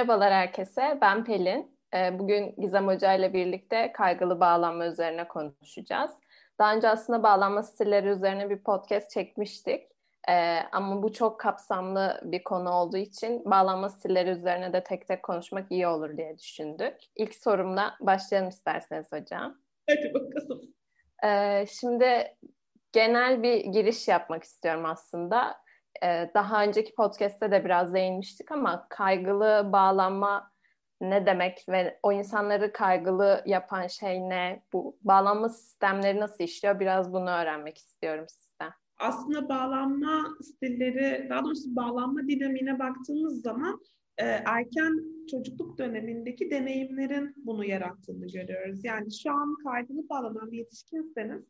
Merhabalar herkese, ben Pelin. Ee, bugün Gizem Hoca ile birlikte kaygılı bağlanma üzerine konuşacağız. Daha önce aslında bağlanma stilleri üzerine bir podcast çekmiştik. Ee, ama bu çok kapsamlı bir konu olduğu için bağlanma stilleri üzerine de tek tek konuşmak iyi olur diye düşündük. İlk sorumla başlayalım isterseniz hocam. Hadi bakalım. Ee, şimdi genel bir giriş yapmak istiyorum aslında. Ee, daha önceki podcast'te de biraz değinmiştik ama kaygılı bağlanma ne demek ve o insanları kaygılı yapan şey ne? Bu bağlanma sistemleri nasıl işliyor? Biraz bunu öğrenmek istiyorum sizden. Aslında bağlanma stilleri, daha doğrusu bağlanma dinamiğine baktığımız zaman e, erken çocukluk dönemindeki deneyimlerin bunu yarattığını görüyoruz. Yani şu an kaygılı bağlanan bir yetişkinseniz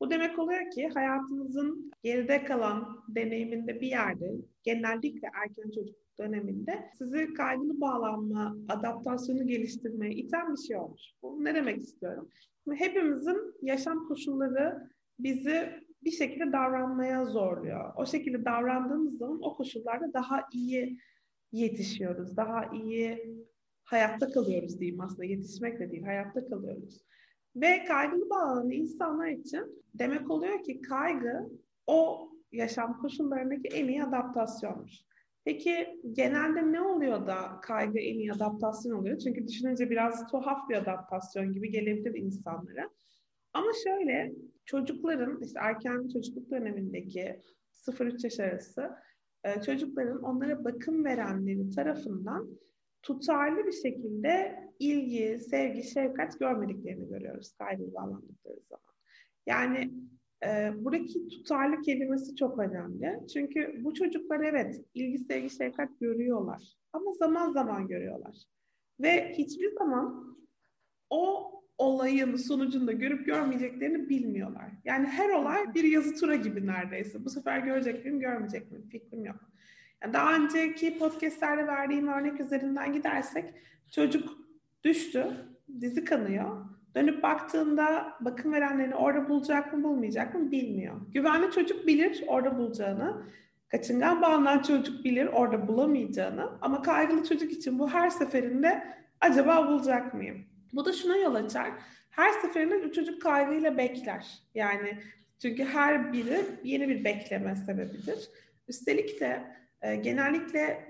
bu demek oluyor ki hayatınızın geride kalan deneyiminde bir yerde, genellikle erken çocukluk döneminde sizi kaygılı bağlanma, adaptasyonu geliştirmeye iten bir şey olmuş. Bu ne demek istiyorum? Hepimizin yaşam koşulları bizi bir şekilde davranmaya zorluyor. O şekilde davrandığımız zaman o koşullarda daha iyi yetişiyoruz, daha iyi hayatta kalıyoruz diyeyim aslında. Yetişmek de değil, hayatta kalıyoruz. Ve kaygılı bağlanan insanlar için demek oluyor ki kaygı o yaşam koşullarındaki en iyi adaptasyonmuş. Peki genelde ne oluyor da kaygı en iyi adaptasyon oluyor? Çünkü düşününce biraz tuhaf bir adaptasyon gibi gelebilir insanlara. Ama şöyle çocukların işte erken çocukluk dönemindeki 0-3 yaş arası e, çocukların onlara bakım verenleri tarafından tutarlı bir şekilde ilgi, sevgi, şefkat görmediklerini görüyoruz bağlandıkları zaman. Yani e, buradaki tutarlı kelimesi çok önemli. Çünkü bu çocuklar evet ilgi, sevgi, şefkat görüyorlar. Ama zaman zaman görüyorlar. Ve hiçbir zaman o olayın sonucunda görüp görmeyeceklerini bilmiyorlar. Yani her olay bir yazı tura gibi neredeyse. Bu sefer görecek miyim, görmeyecek miyim? Fikrim yok. Yani daha önceki podcastlerde verdiğim örnek üzerinden gidersek çocuk düştü, dizi kanıyor. Dönüp baktığında bakım verenlerini orada bulacak mı bulmayacak mı bilmiyor. Güvenli çocuk bilir orada bulacağını. Kaçıngan bağlanan çocuk bilir orada bulamayacağını. Ama kaygılı çocuk için bu her seferinde acaba bulacak mıyım? Bu da şuna yol açar. Her seferinde çocuk kaygıyla bekler. Yani çünkü her biri yeni bir bekleme sebebidir. Üstelik de e, genellikle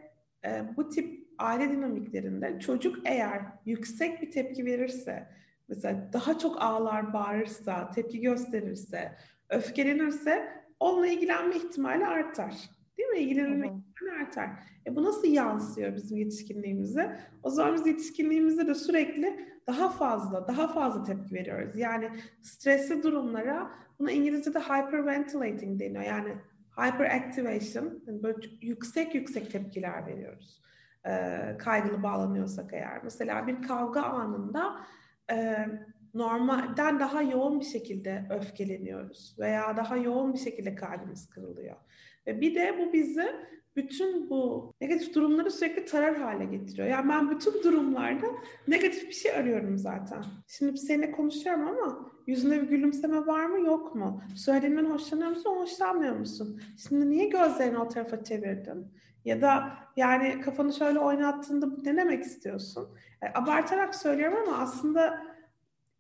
e, bu tip aile dinamiklerinde çocuk eğer yüksek bir tepki verirse, mesela daha çok ağlar, bağırırsa, tepki gösterirse, öfkelenirse onunla ilgilenme ihtimali artar. Değil mi? İlgilenme ihtimali artar. E bu nasıl yansıyor bizim yetişkinliğimize? O zaman biz yetişkinliğimizde de sürekli daha fazla, daha fazla tepki veriyoruz. Yani stresli durumlara buna İngilizce'de hyperventilating deniyor. Yani hyperactivation, yani böyle yüksek yüksek tepkiler veriyoruz. E, kaygılı bağlanıyorsak eğer. Mesela bir kavga anında e, normalden daha yoğun bir şekilde öfkeleniyoruz veya daha yoğun bir şekilde kalbimiz kırılıyor. Ve bir de bu bizi bütün bu negatif durumları sürekli tarar hale getiriyor. Yani ben bütün durumlarda negatif bir şey arıyorum zaten. Şimdi seninle konuşuyorum ama yüzünde bir gülümseme var mı yok mu? Söylediğimden hoşlanıyor musun, hoşlanmıyor musun? Şimdi niye gözlerini o tarafa çevirdin? Ya da yani kafanı şöyle oynattığında ne demek istiyorsun? Yani e, abartarak söylüyorum ama aslında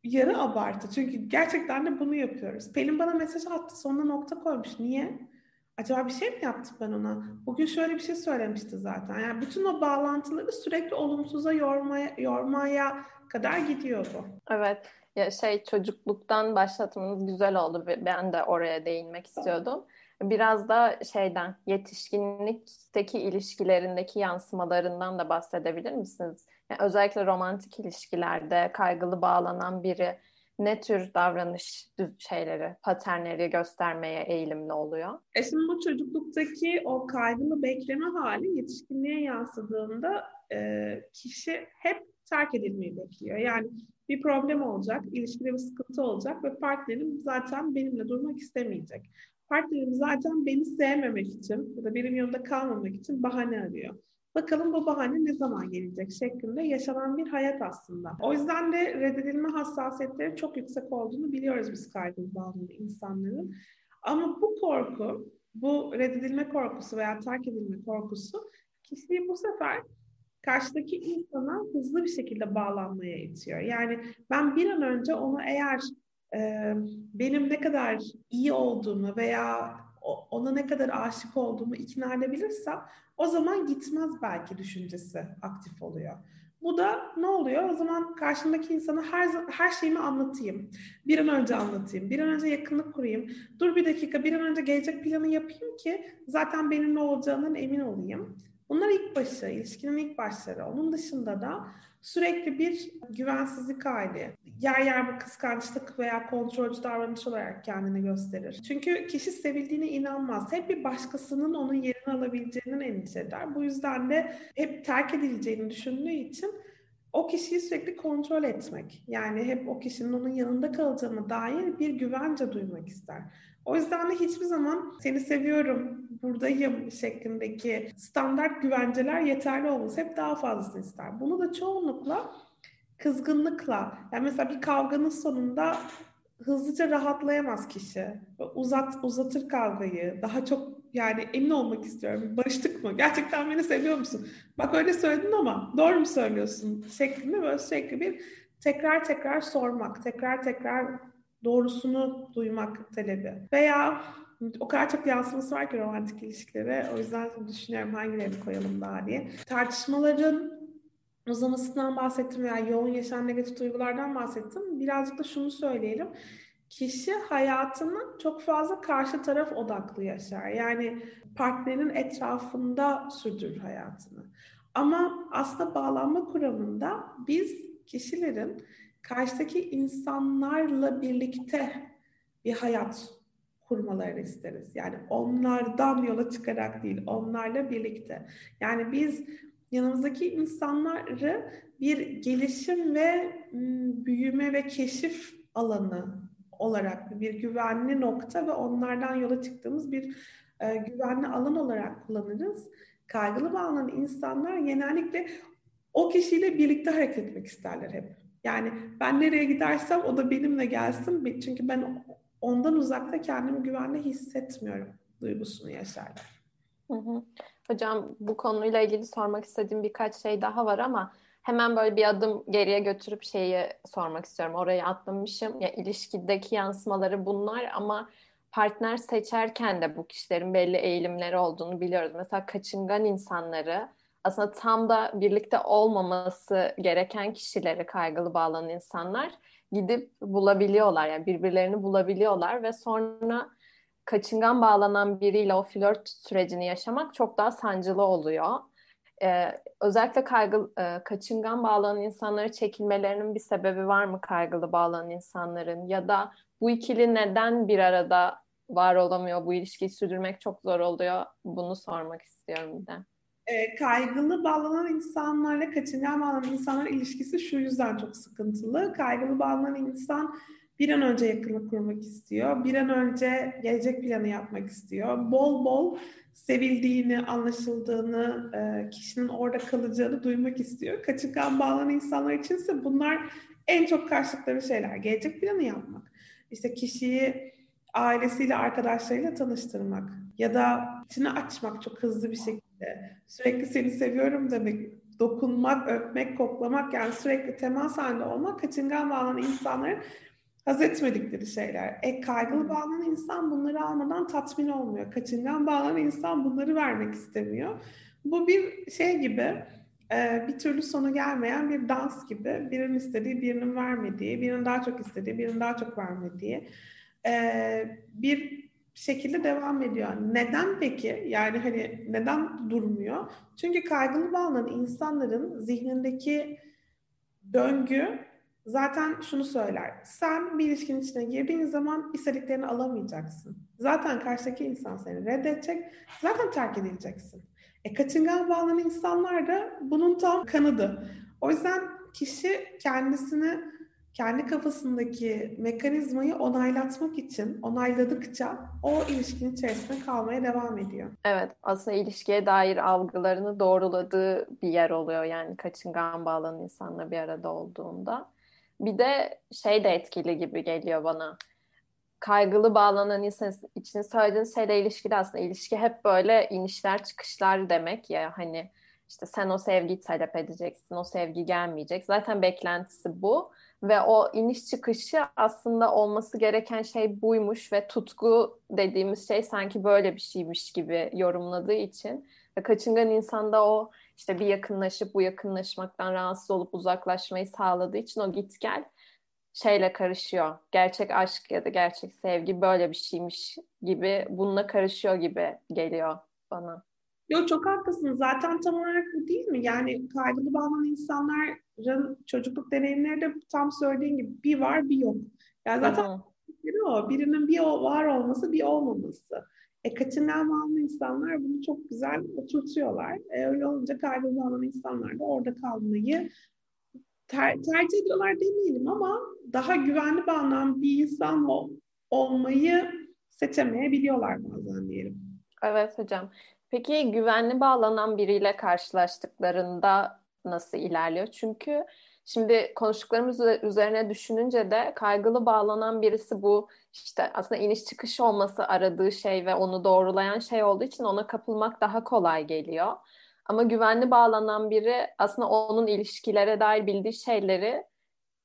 yarı abartı. Çünkü gerçekten de bunu yapıyoruz. Pelin bana mesaj attı sonuna nokta koymuş. Niye? Acaba bir şey mi yaptım ben ona? Bugün şöyle bir şey söylemişti zaten. Yani bütün o bağlantıları sürekli olumsuza yormaya, yormaya kadar gidiyordu. Evet. Ya şey çocukluktan başlatmanız güzel oldu. Ben de oraya değinmek istiyordum. Biraz da şeyden yetişkinlikteki ilişkilerindeki yansımalarından da bahsedebilir misiniz? Yani özellikle romantik ilişkilerde kaygılı bağlanan biri ne tür davranış şeyleri, paternleri göstermeye eğilimli oluyor? E şimdi bu çocukluktaki o kaygılı bekleme hali yetişkinliğe yansıdığında e, kişi hep terk edilmeyi bekliyor. Yani bir problem olacak, ilişkide bir sıkıntı olacak ve partnerim zaten benimle durmak istemeyecek. Partnerim zaten beni sevmemek için ya da benim yanımda kalmamak için bahane arıyor. Bakalım bu bahane ne zaman gelecek şeklinde yaşanan bir hayat aslında. O yüzden de reddedilme hassasiyetleri çok yüksek olduğunu biliyoruz biz kaygılı bağımlı insanların. Ama bu korku, bu reddedilme korkusu veya terk edilme korkusu kişiyi bu sefer karşıdaki insana hızlı bir şekilde bağlanmaya itiyor. Yani ben bir an önce onu eğer e, benim ne kadar iyi olduğumu veya ona ne kadar aşık olduğumu ikna edebilirsem o zaman gitmez belki düşüncesi aktif oluyor. Bu da ne oluyor? O zaman karşımdaki insana her her şeyimi anlatayım. Bir an önce anlatayım. Bir an önce yakınlık kurayım. Dur bir dakika bir an önce gelecek planı yapayım ki zaten benimle olacağından emin olayım. Bunlar ilk başı, ilişkinin ilk başları. Onun dışında da sürekli bir güvensizlik hali. Yer yer bu kıskançlık veya kontrolcü davranış olarak kendini gösterir. Çünkü kişi sevildiğine inanmaz. Hep bir başkasının onun yerini alabileceğinden endişe eder. Bu yüzden de hep terk edileceğini düşündüğü için o kişiyi sürekli kontrol etmek. Yani hep o kişinin onun yanında kalacağına dair bir güvence duymak ister. O yüzden de hiçbir zaman seni seviyorum, buradayım şeklindeki standart güvenceler yeterli olmaz. Hep daha fazlasını ister. Bunu da çoğunlukla kızgınlıkla, yani mesela bir kavganın sonunda hızlıca rahatlayamaz kişi. Uzat uzatır kavgayı. Daha çok yani emin olmak istiyorum. Barıştık mı? Gerçekten beni seviyor musun? Bak öyle söyledin ama doğru mu söylüyorsun? Şeklinde böyle sürekli bir tekrar tekrar sormak, tekrar tekrar doğrusunu duymak talebi. Veya o kadar çok yansıması var ki romantik ilişkilere. O yüzden düşünüyorum hangilerini koyalım daha diye. Tartışmaların uzamasından bahsettim veya yoğun yaşanan negatif duygulardan bahsettim. Birazcık da şunu söyleyelim. Kişi hayatını çok fazla karşı taraf odaklı yaşar. Yani partnerin etrafında sürdürür hayatını. Ama aslında bağlanma kuramında biz kişilerin karşıdaki insanlarla birlikte bir hayat kurmalarını isteriz. Yani onlardan yola çıkarak değil, onlarla birlikte. Yani biz yanımızdaki insanları bir gelişim ve büyüme ve keşif alanı olarak bir güvenli nokta ve onlardan yola çıktığımız bir e, güvenli alan olarak kullanırız. Kaygılı bağlanan insanlar genellikle o kişiyle birlikte hareket etmek isterler hep. Yani ben nereye gidersem o da benimle gelsin. Çünkü ben ondan uzakta kendimi güvenli hissetmiyorum duygusunu yaşarlar. Hı hı. Hocam bu konuyla ilgili sormak istediğim birkaç şey daha var ama hemen böyle bir adım geriye götürüp şeyi sormak istiyorum. Orayı atlamışım. Ya ilişkideki yansımaları bunlar ama partner seçerken de bu kişilerin belli eğilimleri olduğunu biliyoruz. Mesela kaçıngan insanları aslında tam da birlikte olmaması gereken kişileri kaygılı bağlanan insanlar gidip bulabiliyorlar. Yani birbirlerini bulabiliyorlar ve sonra kaçıngan bağlanan biriyle o flört sürecini yaşamak çok daha sancılı oluyor. Ee, özellikle kaygı, e, kaçıngan bağlanan insanlara çekilmelerinin bir sebebi var mı kaygılı bağlanan insanların? Ya da bu ikili neden bir arada var olamıyor? Bu ilişkiyi sürdürmek çok zor oluyor. Bunu sormak istiyorum bir de e, kaygılı bağlanan insanlarla kaçıngan bağlanan insanlar ilişkisi şu yüzden çok sıkıntılı. Kaygılı bağlanan insan bir an önce yakınlık kurmak istiyor. Bir an önce gelecek planı yapmak istiyor. Bol bol sevildiğini, anlaşıldığını, e, kişinin orada kalacağını duymak istiyor. Kaçıngan bağlanan insanlar içinse bunlar en çok karşılıkları şeyler. Gelecek planı yapmak. İşte kişiyi ailesiyle, arkadaşlarıyla tanıştırmak ya da içini açmak çok hızlı bir şekilde. Sürekli seni seviyorum demek, dokunmak, öpmek, koklamak yani sürekli temas halinde olmak kaçıngan bağlanan insanların haz etmedikleri şeyler. E kaygılı bağlanan insan bunları almadan tatmin olmuyor. Kaçıngan bağlanan insan bunları vermek istemiyor. Bu bir şey gibi e, bir türlü sonu gelmeyen bir dans gibi. Birinin istediği, birinin vermediği, birinin daha çok istediği, birinin daha çok vermediği e, bir şekilde devam ediyor. Neden peki? Yani hani neden durmuyor? Çünkü kaygılı bağlanan insanların zihnindeki döngü zaten şunu söyler. Sen bir ilişkinin içine girdiğin zaman istediklerini alamayacaksın. Zaten karşıdaki insan seni reddedecek. Zaten terk edileceksin. E kaçıngan bağlanan insanlar da bunun tam kanadı. O yüzden kişi kendisini kendi kafasındaki mekanizmayı onaylatmak için onayladıkça o ilişkinin içerisinde kalmaya devam ediyor. Evet aslında ilişkiye dair algılarını doğruladığı bir yer oluyor yani kaçıngan bağlanan insanla bir arada olduğunda. Bir de şey de etkili gibi geliyor bana. Kaygılı bağlanan insan için söylediğiniz şeyle ilişkide aslında ilişki hep böyle inişler çıkışlar demek ya hani işte sen o sevgiyi talep edeceksin, o sevgi gelmeyecek. Zaten beklentisi bu ve o iniş çıkışı aslında olması gereken şey buymuş ve tutku dediğimiz şey sanki böyle bir şeymiş gibi yorumladığı için ve kaçıngan insanda o işte bir yakınlaşıp bu yakınlaşmaktan rahatsız olup uzaklaşmayı sağladığı için o git gel şeyle karışıyor. Gerçek aşk ya da gerçek sevgi böyle bir şeymiş gibi bununla karışıyor gibi geliyor bana. Yok çok haklısın. Zaten tam olarak bu değil mi? Yani kaygılı bağlanan insanların çocukluk deneyimleri de tam söylediğin gibi bir var bir yok. Yani zaten biri o. Birinin bir o var olması bir olmaması. E bağlanan insanlar bunu çok güzel oturtuyorlar. E, öyle olunca kaygılı bağlanan insanlar da orada kalmayı ter, tercih ediyorlar demeyelim ama daha güvenli bağlanan bir insan ol, olmayı seçemeyebiliyorlar bazen diyelim. Evet hocam. Peki güvenli bağlanan biriyle karşılaştıklarında nasıl ilerliyor? Çünkü şimdi konuştuklarımız üzerine düşününce de kaygılı bağlanan birisi bu işte aslında iniş çıkış olması aradığı şey ve onu doğrulayan şey olduğu için ona kapılmak daha kolay geliyor. Ama güvenli bağlanan biri aslında onun ilişkilere dair bildiği şeyleri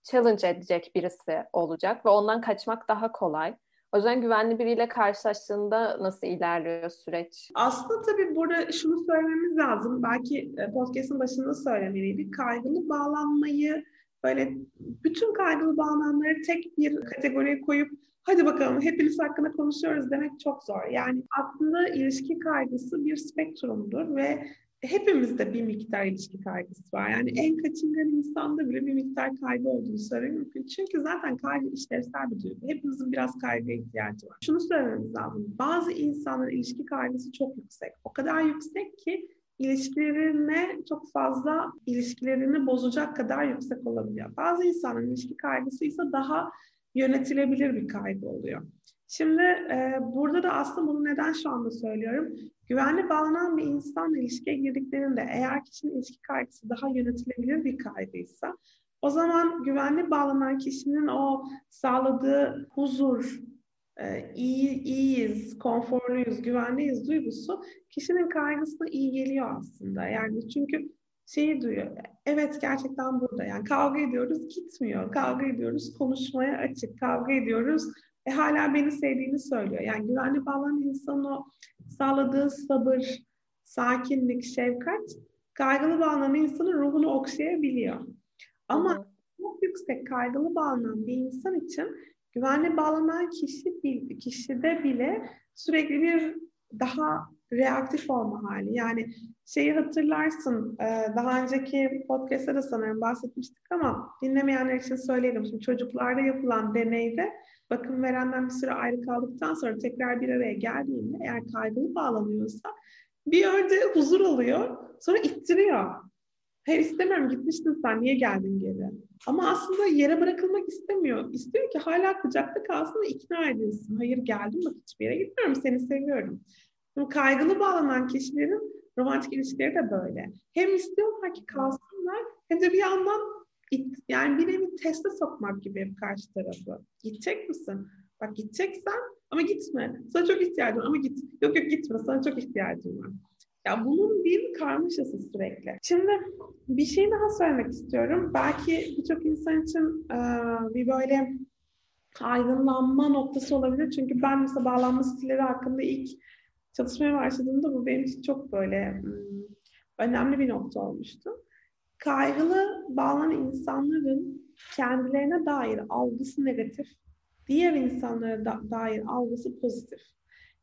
challenge edecek birisi olacak ve ondan kaçmak daha kolay. O yüzden güvenli biriyle karşılaştığında nasıl ilerliyor süreç? Aslında tabii burada şunu söylememiz lazım. Belki e, podcast'ın başında söylemeliydik. Kaygılı bağlanmayı böyle bütün kaygılı bağlananları tek bir kategoriye koyup hadi bakalım hepiniz hakkında konuşuyoruz demek çok zor. Yani aslında ilişki kaygısı bir spektrumdur ve hepimizde bir miktar ilişki kaygısı var. Yani en kaçıngan insanda bile bir miktar kaygı olduğunu söylemek mümkün. Çünkü zaten kaygı işlevsel bir duygu. Hepimizin biraz kaygıya ihtiyacı var. Şunu söylememiz lazım. Bazı insanların ilişki kaygısı çok yüksek. O kadar yüksek ki ilişkilerine çok fazla ilişkilerini bozacak kadar yüksek olabiliyor. Bazı insanların ilişki kaygısı ise daha yönetilebilir bir kaygı oluyor. Şimdi e, burada da aslında bunu neden şu anda söylüyorum? Güvenli bağlanan bir insanla ilişkiye girdiklerinde eğer kişinin ilişki kaygısı daha yönetilebilir bir kaygıysa o zaman güvenli bağlanan kişinin o sağladığı huzur, e, iyi, iyiyiz, konforluyuz, güvenliyiz duygusu kişinin kaygısına iyi geliyor aslında. Yani çünkü şeyi duyuyor. Evet gerçekten burada. Yani kavga ediyoruz gitmiyor. Kavga ediyoruz konuşmaya açık. Kavga ediyoruz e, hala beni sevdiğini söylüyor. Yani güvenli bağlanan insanın o sağladığı sabır, sakinlik, şefkat kaygılı bağlanan insanın ruhunu okşayabiliyor. Ama Hı. çok yüksek kaygılı bağlanan bir insan için güvenli bağlanan kişi kişide bile sürekli bir daha reaktif olma hali. Yani şeyi hatırlarsın e, daha önceki podcast'ta da sanırım bahsetmiştik ama dinlemeyenler için söyleyelim. Şimdi çocuklarda yapılan deneyde bakım verenden bir süre ayrı kaldıktan sonra tekrar bir araya geldiğinde eğer kaygılı bağlanıyorsa bir önce huzur alıyor sonra ittiriyor. Hayır istemiyorum gitmiştin sen niye geldin geri? Ama aslında yere bırakılmak istemiyor. İstiyor ki hala kucakta kalsın ve ikna edilsin. Hayır geldim bak hiçbir yere gitmiyorum seni seviyorum. Şimdi kaygılı bağlanan kişilerin romantik ilişkileri de böyle. Hem istiyorlar ki kalsınlar hem de bir yandan yani bir nevi teste sokmak gibi karşı tarafı. Gidecek misin? Bak gideceksen ama gitme. Sana çok ihtiyacım var ama git. Yok yok gitme sana çok ihtiyacım var. Ya bunun bir karmaşası sürekli. Şimdi bir şey daha söylemek istiyorum. Belki birçok insan için e, bir böyle aydınlanma noktası olabilir. Çünkü ben mesela bağlanma stilleri hakkında ilk çalışmaya başladığımda bu benim için çok böyle önemli bir nokta olmuştu kaygılı bağlanan insanların kendilerine dair algısı negatif, diğer insanlara da, dair algısı pozitif.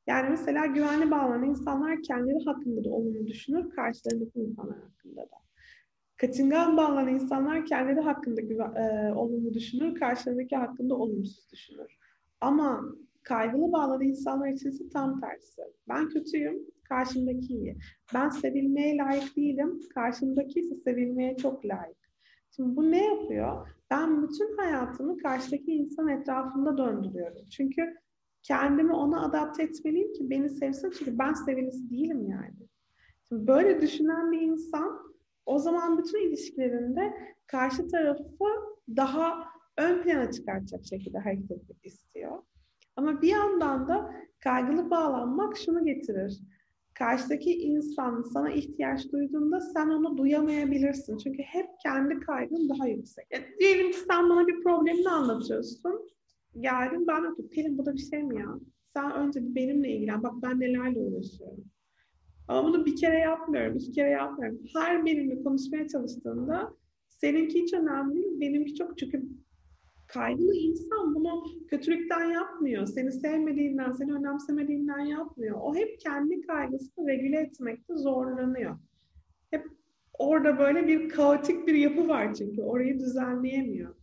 Yani mesela güvenli bağlanan insanlar kendileri hakkında da olumlu düşünür, karşılarındaki insanlar hakkında da. Kaçıngan bağlanan insanlar kendileri hakkında güven, e, olumlu düşünür, karşılarındaki hakkında olumsuz düşünür. Ama kaygılı bağlanan insanlar için ise tam tersi. Ben kötüyüm, karşımdaki iyi. Ben sevilmeye layık değilim, karşımdaki ise sevilmeye çok layık. Şimdi bu ne yapıyor? Ben bütün hayatımı karşıdaki insan etrafında döndürüyorum. Çünkü kendimi ona adapte etmeliyim ki beni sevsin. Çünkü ben sevilisi değilim yani. Şimdi böyle düşünen bir insan o zaman bütün ilişkilerinde karşı tarafı daha ön plana çıkartacak şekilde hareket etmek istiyor. Ama bir yandan da kaygılı bağlanmak şunu getirir karşıdaki insan sana ihtiyaç duyduğunda sen onu duyamayabilirsin. Çünkü hep kendi kaygın daha yüksek. Yani diyelim ki sen bana bir problemini anlatıyorsun. Geldin ben de Pelin bu da bir şey mi ya? Sen önce benimle ilgilen. Bak ben nelerle uğraşıyorum. Ama bunu bir kere yapmıyorum, iki kere yapmıyorum. Her benimle konuşmaya çalıştığında seninki hiç önemli değil, benimki çok çünkü kaygılı insan bunu kötülükten yapmıyor. Seni sevmediğinden, seni önemsemediğinden yapmıyor. O hep kendi kaygısını regüle etmekte zorlanıyor. Hep orada böyle bir kaotik bir yapı var çünkü. Orayı düzenleyemiyor.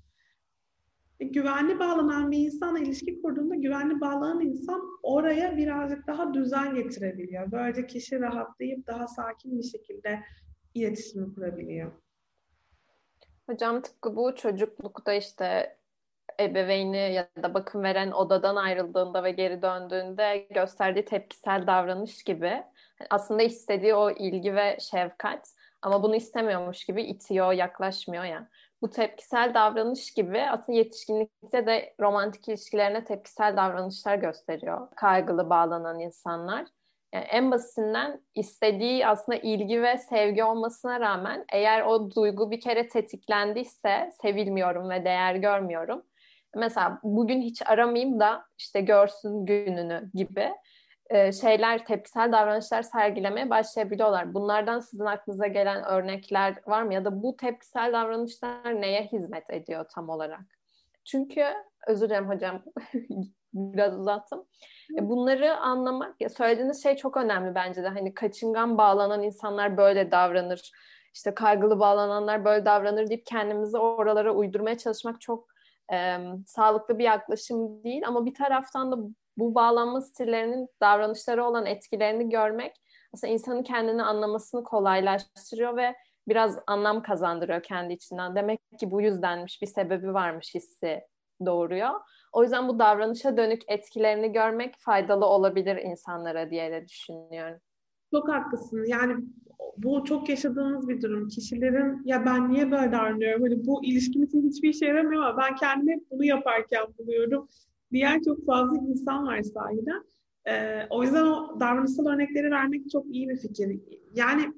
E, güvenli bağlanan bir insanla ilişki kurduğunda güvenli bağlanan insan oraya birazcık daha düzen getirebiliyor. Böylece kişi rahatlayıp daha sakin bir şekilde iletişimi kurabiliyor. Hocam tıpkı bu çocuklukta işte ebeveyni ya da bakım veren odadan ayrıldığında ve geri döndüğünde gösterdiği tepkisel davranış gibi aslında istediği o ilgi ve şefkat ama bunu istemiyormuş gibi itiyor, yaklaşmıyor ya. Bu tepkisel davranış gibi aslında yetişkinlikte de romantik ilişkilerine tepkisel davranışlar gösteriyor kaygılı bağlanan insanlar. Yani en basitinden istediği aslında ilgi ve sevgi olmasına rağmen eğer o duygu bir kere tetiklendiyse sevilmiyorum ve değer görmüyorum mesela bugün hiç aramayayım da işte görsün gününü gibi e, şeyler, tepkisel davranışlar sergilemeye başlayabiliyorlar. Bunlardan sizin aklınıza gelen örnekler var mı? Ya da bu tepkisel davranışlar neye hizmet ediyor tam olarak? Çünkü, özür dilerim hocam, biraz uzattım. E, bunları anlamak, ya söylediğiniz şey çok önemli bence de. Hani kaçıngan bağlanan insanlar böyle davranır, işte kaygılı bağlananlar böyle davranır deyip kendimizi oralara uydurmaya çalışmak çok e, sağlıklı bir yaklaşım değil ama bir taraftan da bu bağlanma stillerinin davranışları olan etkilerini görmek aslında insanın kendini anlamasını kolaylaştırıyor ve biraz anlam kazandırıyor kendi içinden. Demek ki bu yüzdenmiş, bir sebebi varmış hissi doğuruyor. O yüzden bu davranışa dönük etkilerini görmek faydalı olabilir insanlara diye de düşünüyorum. Çok haklısın. Yani bu çok yaşadığımız bir durum. Kişilerin ya ben niye böyle davranıyorum? Hani bu ilişkim için hiçbir işe yaramıyor ama ben kendimi bunu yaparken buluyorum. Diğer çok fazla insan var sahiden. Ee, o yüzden o davranışsal örnekleri vermek çok iyi bir fikir. Yani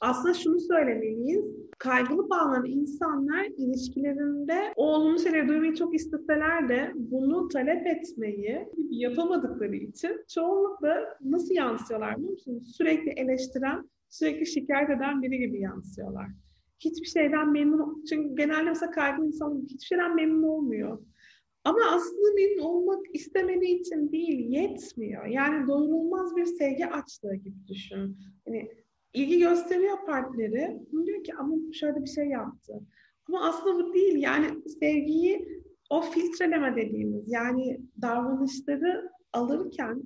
aslında şunu söylemeliyiz. Kaygılı bağlanan insanlar ilişkilerinde o olumlu duymayı çok isteseler de bunu talep etmeyi yapamadıkları için çoğunlukla nasıl yansıyorlar biliyor musunuz? Sürekli eleştiren, sürekli şikayet eden biri gibi yansıyorlar. Hiçbir şeyden memnun, çünkü genelde mesela kaygılı insan hiçbir şeyden memnun olmuyor. Ama aslında memnun olmak istemediği için değil, yetmiyor. Yani doyurulmaz bir sevgi açlığı gibi düşün. Hani ilgi gösteriyor partneri. Diyor ki ama şöyle bir şey yaptı. Ama aslında bu değil. Yani sevgiyi o filtreleme dediğimiz yani davranışları alırken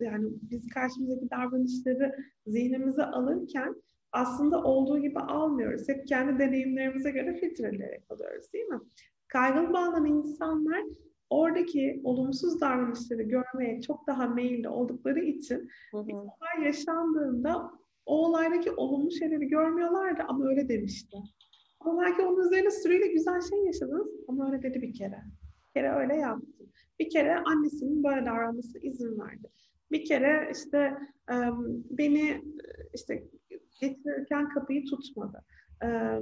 yani biz karşımızdaki davranışları zihnimize alırken aslında olduğu gibi almıyoruz. Hep kendi deneyimlerimize göre filtreleyerek alıyoruz değil mi? Kaygılı bağlanan insanlar oradaki olumsuz davranışları görmeye çok daha meyilli oldukları için hı hı. bir olay yaşandığında o olaydaki olumlu şeyleri görmüyorlardı ama öyle demişti. Ama belki onun üzerine sürüyle güzel şey yaşadınız ama öyle dedi bir kere. Bir kere öyle yaptı. Bir kere annesinin böyle davranması izin verdi. Bir kere işte beni işte getirirken kapıyı tutmadı.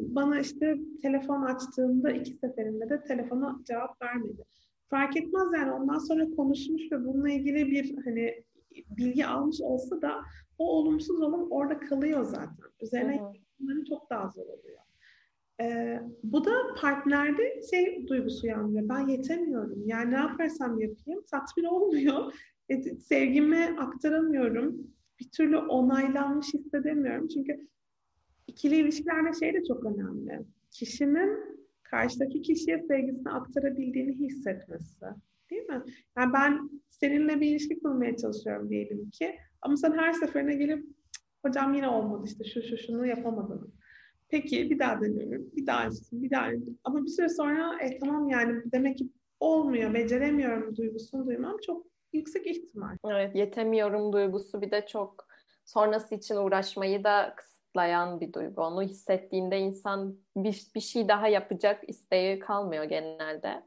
Bana işte telefon açtığımda iki seferinde de telefona cevap vermedi. Fark etmez yani ondan sonra konuşmuş ve bununla ilgili bir hani bilgi almış olsa da o olumsuz olan orada kalıyor zaten. Üzerine bunların çok daha zor oluyor. Ee, bu da partnerde şey duygusu uyandırıyor. Ben yetemiyorum. Yani ne yaparsam yapayım tatmin olmuyor. E, sevgimi aktaramıyorum. Bir türlü onaylanmış hissedemiyorum. Çünkü ikili ilişkilerde şey de çok önemli. Kişinin karşıdaki kişiye sevgisini aktarabildiğini hissetmesi. Değil mi? Yani ben seninle bir ilişki kurmaya çalışıyorum diyelim ki. Ama sen her seferine gelip hocam yine olmadı işte şu şu şunu yapamadın. Peki bir daha deniyorum. Bir daha bir daha ama bir süre sonra e, tamam yani demek ki olmuyor, beceremiyorum duygusunu duymam çok yüksek ihtimal. Evet, yetemiyorum duygusu bir de çok sonrası için uğraşmayı da kısıtlayan bir duygu. Onu hissettiğinde insan bir, bir şey daha yapacak isteği kalmıyor genelde.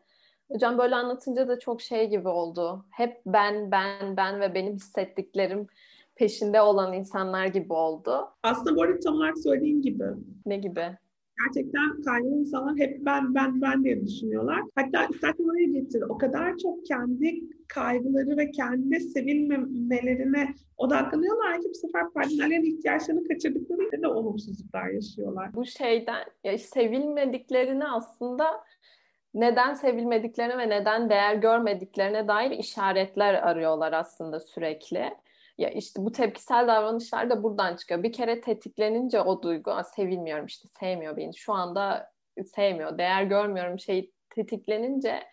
Hocam böyle anlatınca da çok şey gibi oldu. Hep ben, ben, ben ve benim hissettiklerim peşinde olan insanlar gibi oldu. Aslında bu arada tam olarak söylediğin gibi. Ne gibi? Gerçekten kaygılı insanlar hep ben ben ben diye düşünüyorlar. Hatta istersen oraya getir. O kadar çok kendi kaygıları ve kendi sevilmemelerine odaklanıyorlar ki bu sefer partnerlerin ihtiyaçlarını kaçırdıkları de olumsuzluklar yaşıyorlar. Bu şeyden ya sevilmediklerini aslında neden sevilmediklerine ve neden değer görmediklerine dair işaretler arıyorlar aslında sürekli. Ya işte bu tepkisel davranışlar da buradan çıkıyor. Bir kere tetiklenince o duygu sevilmiyorum işte sevmiyor beni. Şu anda sevmiyor, değer görmüyorum şey tetiklenince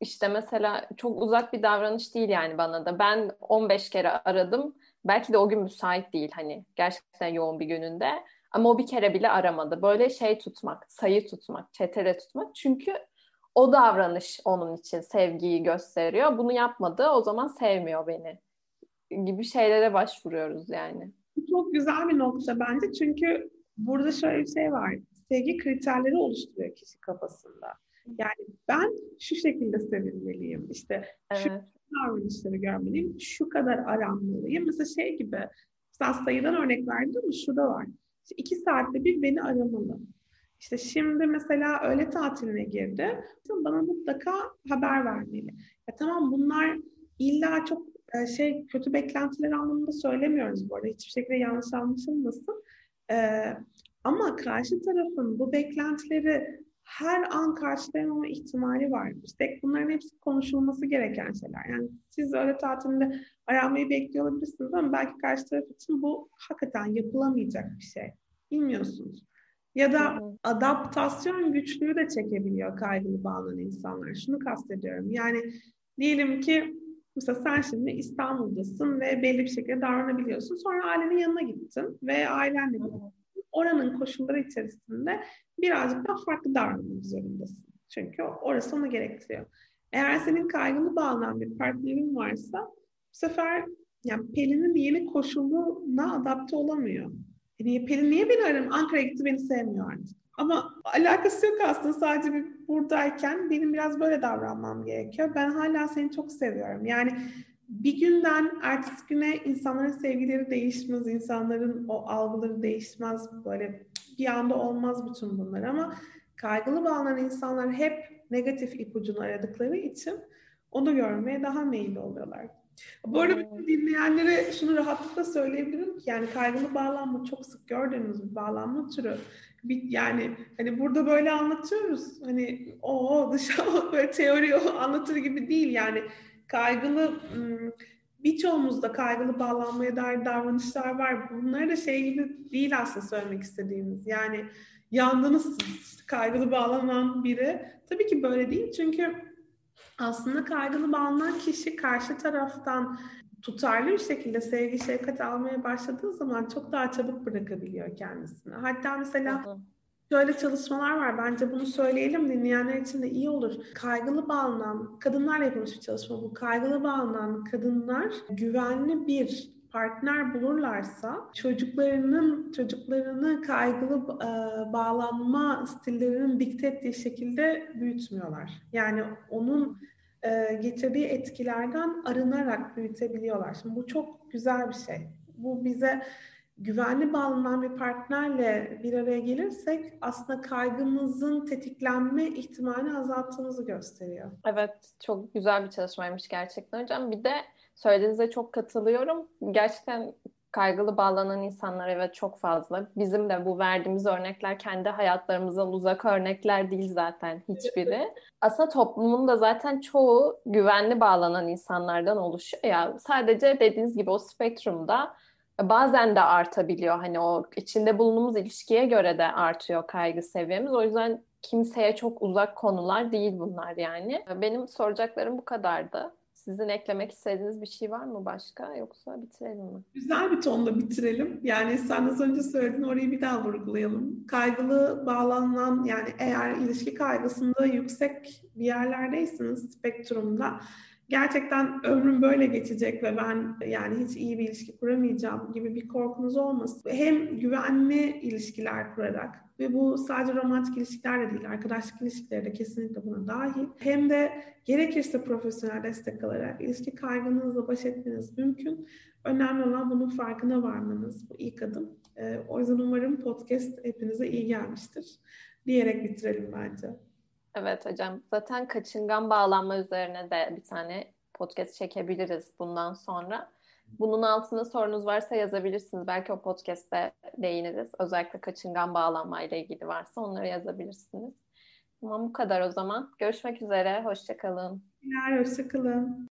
işte mesela çok uzak bir davranış değil yani bana da. Ben 15 kere aradım. Belki de o gün müsait değil hani gerçekten yoğun bir gününde. Ama o bir kere bile aramadı. Böyle şey tutmak, sayı tutmak, çetele tutmak. Çünkü o davranış onun için sevgiyi gösteriyor. Bunu yapmadı o zaman sevmiyor beni gibi şeylere başvuruyoruz yani. Çok güzel bir nokta bence çünkü burada şöyle bir şey var. Sevgi kriterleri oluşturuyor kişi kafasında. Yani ben şu şekilde sevilmeliyim. İşte evet. şu davranışları görmeliyim. Şu kadar aranmalıyım. Mesela şey gibi mesela sayıdan örnek verdim ama şu da var. İşte iki saatte bir beni aramalı. İşte şimdi mesela öğle tatiline girdi. Bana mutlaka haber vermeli. Ya tamam bunlar illa çok e, şey kötü beklentiler anlamında söylemiyoruz bu arada. Hiçbir şekilde yanlış anlaşılmasın. Ee, ama karşı tarafın bu beklentileri her an karşılayamama ihtimali var. İşte bunların hepsi konuşulması gereken şeyler. Yani siz öyle tatilinde aramayı bekliyor olabilirsiniz ama belki karşı taraf için bu hakikaten yapılamayacak bir şey. Bilmiyorsunuz. Ya da adaptasyon güçlüğü de çekebiliyor kaygılı bağlanan insanlar. Şunu kastediyorum. Yani diyelim ki mesela sen şimdi İstanbul'dasın ve belli bir şekilde davranabiliyorsun. Sonra ailenin yanına gittin ve ailenle oranın koşulları içerisinde birazcık daha farklı davranmak zorundasın. Çünkü orası onu gerektiriyor. Eğer senin kaygılı bağlanan bir partnerin varsa bu sefer yani Pelin'in yeni koşuluna adapte olamıyor. Yani Pelin niye beni ararım? Ankara'ya gitti beni sevmiyor artık. Ama alakası yok aslında sadece bir buradayken benim biraz böyle davranmam gerekiyor. Ben hala seni çok seviyorum. Yani bir günden ertesi güne insanların sevgileri değişmez, insanların o algıları değişmez. Böyle bir anda olmaz bütün bunlar ama kaygılı bağlanan insanlar hep negatif ipucunu aradıkları için onu görmeye daha meyilli oluyorlar. Bu arada bütün dinleyenlere şunu rahatlıkla söyleyebilirim ki yani kaygılı bağlanma çok sık gördüğümüz bir bağlanma türü. Bir, yani hani burada böyle anlatıyoruz. Hani o dışarı böyle teori anlatır gibi değil yani kaygılı birçoğumuzda kaygılı bağlanmaya dair davranışlar var. Bunlar da şey gibi değil aslında söylemek istediğimiz. Yani yandınız kaygılı bağlanan biri. Tabii ki böyle değil çünkü aslında kaygılı bağlanan kişi karşı taraftan tutarlı bir şekilde sevgi şefkat almaya başladığı zaman çok daha çabuk bırakabiliyor kendisini. Hatta mesela Şöyle çalışmalar var. Bence bunu söyleyelim dinleyenler için de iyi olur. Kaygılı bağlanan, kadınlarla yapılmış bir çalışma bu. Kaygılı bağlanan kadınlar güvenli bir partner bulurlarsa çocuklarının çocuklarını kaygılı e, bağlanma stillerinin dikte ettiği şekilde büyütmüyorlar. Yani onun e, getirdiği etkilerden arınarak büyütebiliyorlar. Şimdi bu çok güzel bir şey. Bu bize güvenli bağlanan bir partnerle bir araya gelirsek aslında kaygımızın tetiklenme ihtimalini azalttığımızı gösteriyor. Evet, çok güzel bir çalışmaymış gerçekten hocam. Bir de söylediğinize çok katılıyorum. Gerçekten kaygılı bağlanan insanlar evet çok fazla. Bizim de bu verdiğimiz örnekler kendi hayatlarımızdan uzak örnekler değil zaten hiçbiri. Aslında toplumun da zaten çoğu güvenli bağlanan insanlardan oluşuyor ya. Sadece dediğiniz gibi o spektrumda bazen de artabiliyor. Hani o içinde bulunduğumuz ilişkiye göre de artıyor kaygı seviyemiz. O yüzden kimseye çok uzak konular değil bunlar yani. Benim soracaklarım bu kadardı. Sizin eklemek istediğiniz bir şey var mı başka yoksa bitirelim mi? Güzel bir tonda bitirelim. Yani sen az önce söyledin orayı bir daha vurgulayalım. Kaygılı bağlanan yani eğer ilişki kaygısında yüksek bir yerlerdeyseniz spektrumda gerçekten ömrüm böyle geçecek ve ben yani hiç iyi bir ilişki kuramayacağım gibi bir korkunuz olmasın. Hem güvenli ilişkiler kurarak ve bu sadece romantik ilişkiler de değil, arkadaşlık ilişkileri de kesinlikle buna dahil. Hem de gerekirse profesyonel destek alarak ilişki kaygınızla baş etmeniz mümkün. Önemli olan bunun farkına varmanız. Bu ilk adım. Ee, o yüzden umarım podcast hepinize iyi gelmiştir. Diyerek bitirelim bence. Evet hocam. Zaten kaçıngan bağlanma üzerine de bir tane podcast çekebiliriz bundan sonra. Bunun altında sorunuz varsa yazabilirsiniz. Belki o podcast'te değiniriz. Özellikle kaçıngan bağlanma ile ilgili varsa onları yazabilirsiniz. Tamam bu kadar o zaman. Görüşmek üzere. Hoşçakalın. Hoşçakalın.